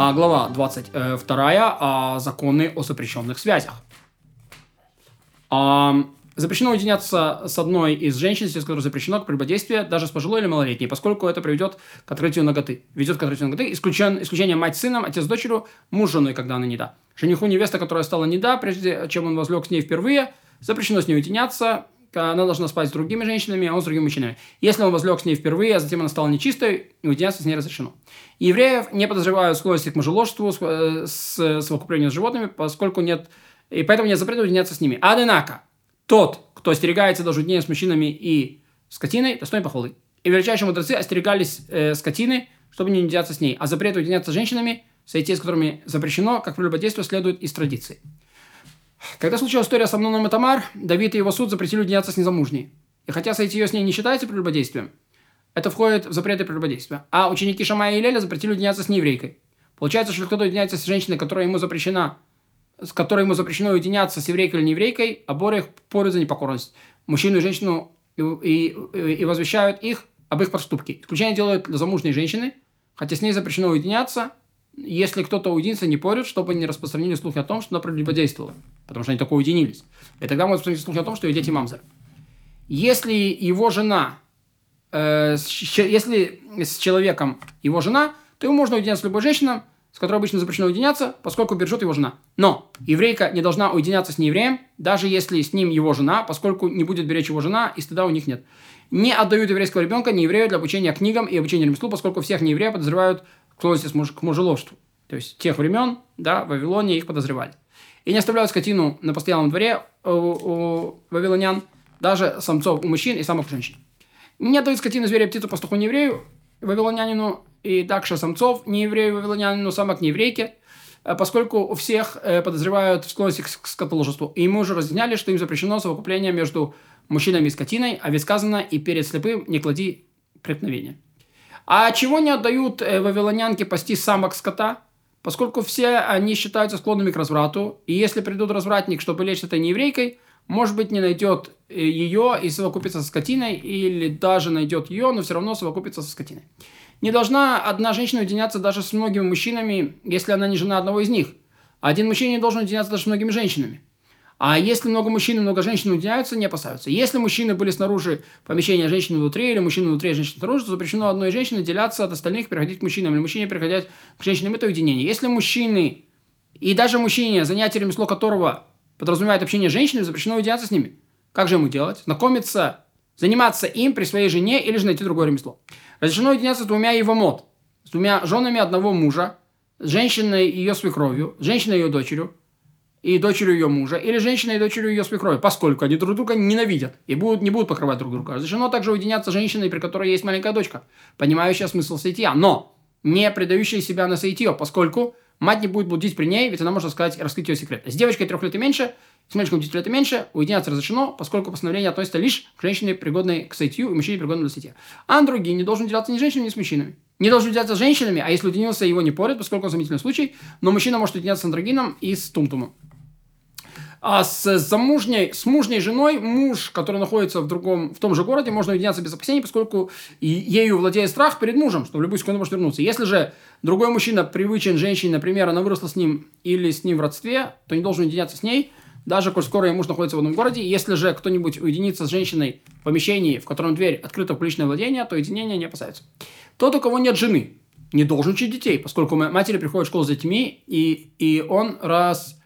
А, глава 22. А, законы о запрещенных связях. А, запрещено уединяться с одной из женщин, с которой запрещено к прелюбодействию, даже с пожилой или малолетней, поскольку это приведет к открытию ноготы. Ведет к открытию ноготы. Исключен, исключение мать сыном, отец с дочерью, муж женой, когда она не да. Жениху невеста, которая стала не да, прежде чем он возлег с ней впервые, запрещено с ней уединяться, она должна спать с другими женщинами, а он с другими мужчинами. Если он возлег с ней впервые, а затем она стала нечистой, уединяться с ней разрешено. Евреев не подозревают склонности к мужеложству, э, с совокуплению с животными, поскольку нет, и поэтому нет запрета уединяться с ними. Однако, тот, кто остерегается даже дней с мужчинами и скотиной, достоин похвалы. И величайшие мудрецы остерегались э, скотины, чтобы не уединяться с ней, а запрет уединяться с женщинами, сойти с которыми запрещено, как прелюбодейство, следует из традиции. Когда случилась история с Амноном и Тамар, Давид и его суд запретили уединяться с незамужней. И хотя сойти ее с ней не считается прелюбодействием, это входит в запреты прелюбодействия. А ученики Шамая и Леля запретили уединяться с нееврейкой. Получается, что кто-то уединяется с женщиной, которая ему запрещена, с которой ему запрещено уединяться с еврейкой или нееврейкой, обоих порют за непокорность. Мужчину и женщину и, и, и возвещают их об их проступке. Исключение делают для замужней женщины, хотя с ней запрещено уединяться, если кто-то уединится, не порют, чтобы не распространили слухи о том, что она прелюбодействовала. Потому что они такое уединились. И тогда могут распространить слухи о том, что ее дети мамзер. Если его жена, э, с, если с человеком его жена, то ему можно уединяться с любой женщиной, с которой обычно запрещено уединяться, поскольку бережет его жена. Но еврейка не должна уединяться с неевреем, даже если с ним его жена, поскольку не будет беречь его жена, и стыда у них нет. Не отдают еврейского ребенка нееврею для обучения книгам и обучения ремеслу, поскольку всех неевреев подозревают склонности к мужеложству. То есть тех времен, да, в Вавилоне их подозревали. И не оставляют скотину на постоянном дворе у, у вавилонян, даже самцов у мужчин и самок у женщин. Не дают скотину, зверя, птицу, пастуху, не еврею, вавилонянину, и также самцов не еврею, вавилонянину, самок не еврейке, э, поскольку у всех э, подозревают в склонности к скотоложеству. И мы уже разъясняли, что им запрещено совокупление между мужчинами и скотиной, а ведь сказано, и перед слепым не клади преткновения. А чего не отдают э, вавилонянки пасти самок скота? Поскольку все они считаются склонными к разврату, и если придут развратник, чтобы лечь этой нееврейкой, может быть, не найдет э, ее и совокупится со скотиной, или даже найдет ее, но все равно совокупится со скотиной. Не должна одна женщина уединяться даже с многими мужчинами, если она не жена одного из них. Один мужчина не должен уединяться даже с многими женщинами. А если много мужчин и много женщин уединяются, не опасаются. Если мужчины были снаружи помещения, женщины внутри, или мужчины внутри, а женщины снаружи, то запрещено одной женщине деляться от остальных, переходить к мужчинам, или мужчине переходить к женщинам. Это уединение. Если мужчины, и даже мужчине, занятие ремесло которого подразумевает общение с женщинами, запрещено уединяться с ними. Как же ему делать? Знакомиться, заниматься им при своей жене или же найти другое ремесло. Разрешено уединяться с двумя его мод, с двумя женами одного мужа, с женщиной ее свекровью, с женщиной ее дочерью, и дочерью ее мужа, или женщиной и дочерью ее свекрови, поскольку они друг друга ненавидят и будут, не будут покрывать друг друга. Разрешено также уединяться женщиной, при которой есть маленькая дочка, понимающая смысл сайтия, но не предающая себя на сайтио, поскольку мать не будет блудить при ней, ведь она может сказать, раскрыть ее секрет. С девочкой трех лет и меньше, с мальчиком 10 лет и меньше, уединяться разрешено, поскольку постановление относится лишь к женщине, пригодной к сайтию, и мужчине, пригодной для сайтия. А другие не должен делаться ни с женщинами, ни с мужчинами. Не должен уделяться с женщинами, а если уединился, его не порят, поскольку он заметительный случай, но мужчина может уединяться с андрогином и с тумтумом. А с замужней, с мужней женой муж, который находится в другом, в том же городе, можно уединяться без опасений, поскольку ею владеет страх перед мужем, что в любую секунду может вернуться. Если же другой мужчина привычен женщине, например, она выросла с ним или с ним в родстве, то не должен уединяться с ней, даже коль скоро ее муж находится в одном городе. Если же кто-нибудь уединится с женщиной в помещении, в котором дверь открыта в публичное владение, то уединение не опасается. Тот, у кого нет жены, не должен учить детей, поскольку матери приходят в школу с детьми, и, и он раз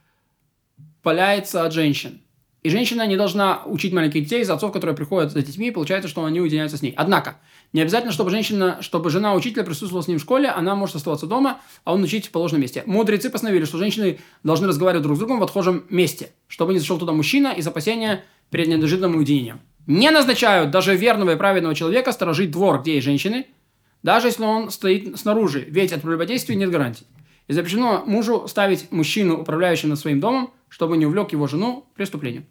паляется от женщин. И женщина не должна учить маленьких детей из отцов, которые приходят за детьми, и получается, что они уединяются с ней. Однако, не обязательно, чтобы женщина, чтобы жена учителя присутствовала с ним в школе, она может оставаться дома, а он учить в положенном месте. Мудрецы постановили, что женщины должны разговаривать друг с другом в отхожем месте, чтобы не зашел туда мужчина из опасения перед неожиданным уединением. Не назначают даже верного и праведного человека сторожить двор, где есть женщины, даже если он стоит снаружи, ведь от прелюбодействия нет гарантий. И запрещено мужу ставить мужчину, управляющим над своим домом, чтобы не увлек его жену преступлению.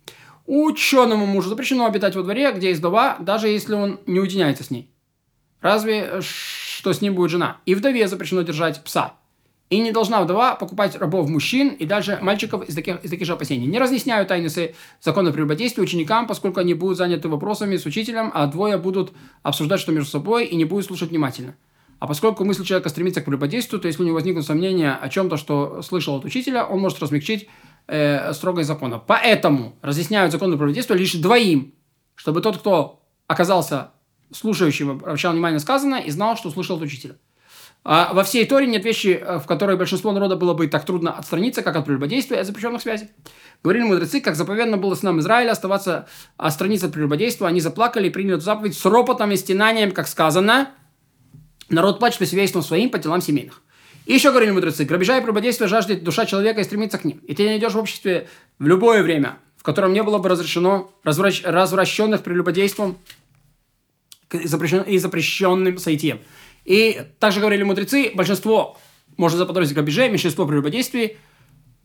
Ученому мужу запрещено обитать во дворе, где есть вдова, даже если он не уединяется с ней. Разве что с ним будет жена. И вдове запрещено держать пса. И не должна вдова покупать рабов мужчин и даже мальчиков из таких, из таких же опасений. Не разъясняют тайны закона прелюбодействия ученикам, поскольку они будут заняты вопросами с учителем, а двое будут обсуждать что между собой и не будут слушать внимательно. А поскольку мысль человека стремится к прелюбодействию, то если у него возникнут сомнения о чем-то, что слышал от учителя, он может размягчить э, строгость закона. Поэтому разъясняют закон прелюбодействия лишь двоим, чтобы тот, кто оказался слушающим, обращал внимание на сказанное и знал, что услышал от учителя. А во всей Торе нет вещи, э, в которой большинство народа было бы так трудно отстраниться, как от прелюбодействия и от запрещенных связей. Говорили мудрецы, как заповедно было с нами Израиля оставаться, отстраниться от прелюбодейства, они заплакали и приняли эту заповедь с ропотом и стенанием, как сказано, народ плачет по свидетельствам своим, по делам семейных. И еще говорили мудрецы, грабежа и прелюбодействия жаждет душа человека и стремится к ним. И ты найдешь в обществе в любое время, в котором не было бы разрешено развращ... развращенных прелюбодейством запрещен... и запрещенным соитием. И также говорили мудрецы, большинство можно заподозрить грабежей, меньшинство прелюбодействий,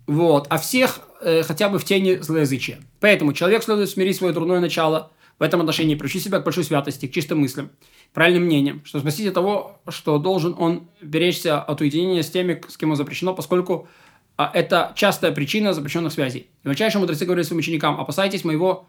вот, а всех э, хотя бы в тени злоязычия. Поэтому человек следует смирить свое дурное начало в этом отношении, приучить себя к большой святости, к чистым мыслям, правильным мнением, что спасите того, что должен он беречься от уединения с теми, с кем он запрещено, поскольку а, это частая причина запрещенных связей. И величайшие мудрецы говорили своим ученикам, опасайтесь моего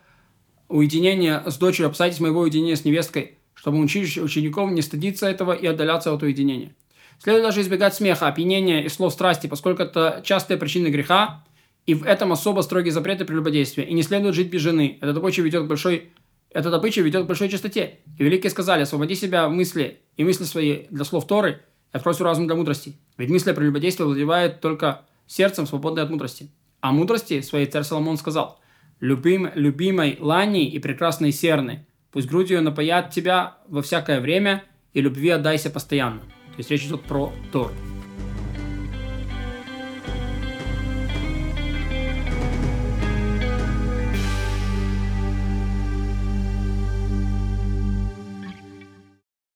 уединения с дочерью, опасайтесь моего уединения с невесткой, чтобы учить учеников не стыдиться этого и отдаляться от уединения. Следует даже избегать смеха, опьянения и слов страсти, поскольку это частые причины греха, и в этом особо строгие запреты прелюбодействия. И не следует жить без жены. Это добыча ведет к большой эта добыча ведет к большой чистоте. И великие сказали, освободи себя мысли и мысли свои для слов Торы, и открой свой разум для мудрости. Ведь мысли о прелюбодействии владевает только сердцем, свободной от мудрости. А мудрости своей царь Соломон сказал, Любим, любимой Лани и прекрасной Серны, пусть грудью напоят тебя во всякое время, и любви отдайся постоянно. То есть речь идет про Тору.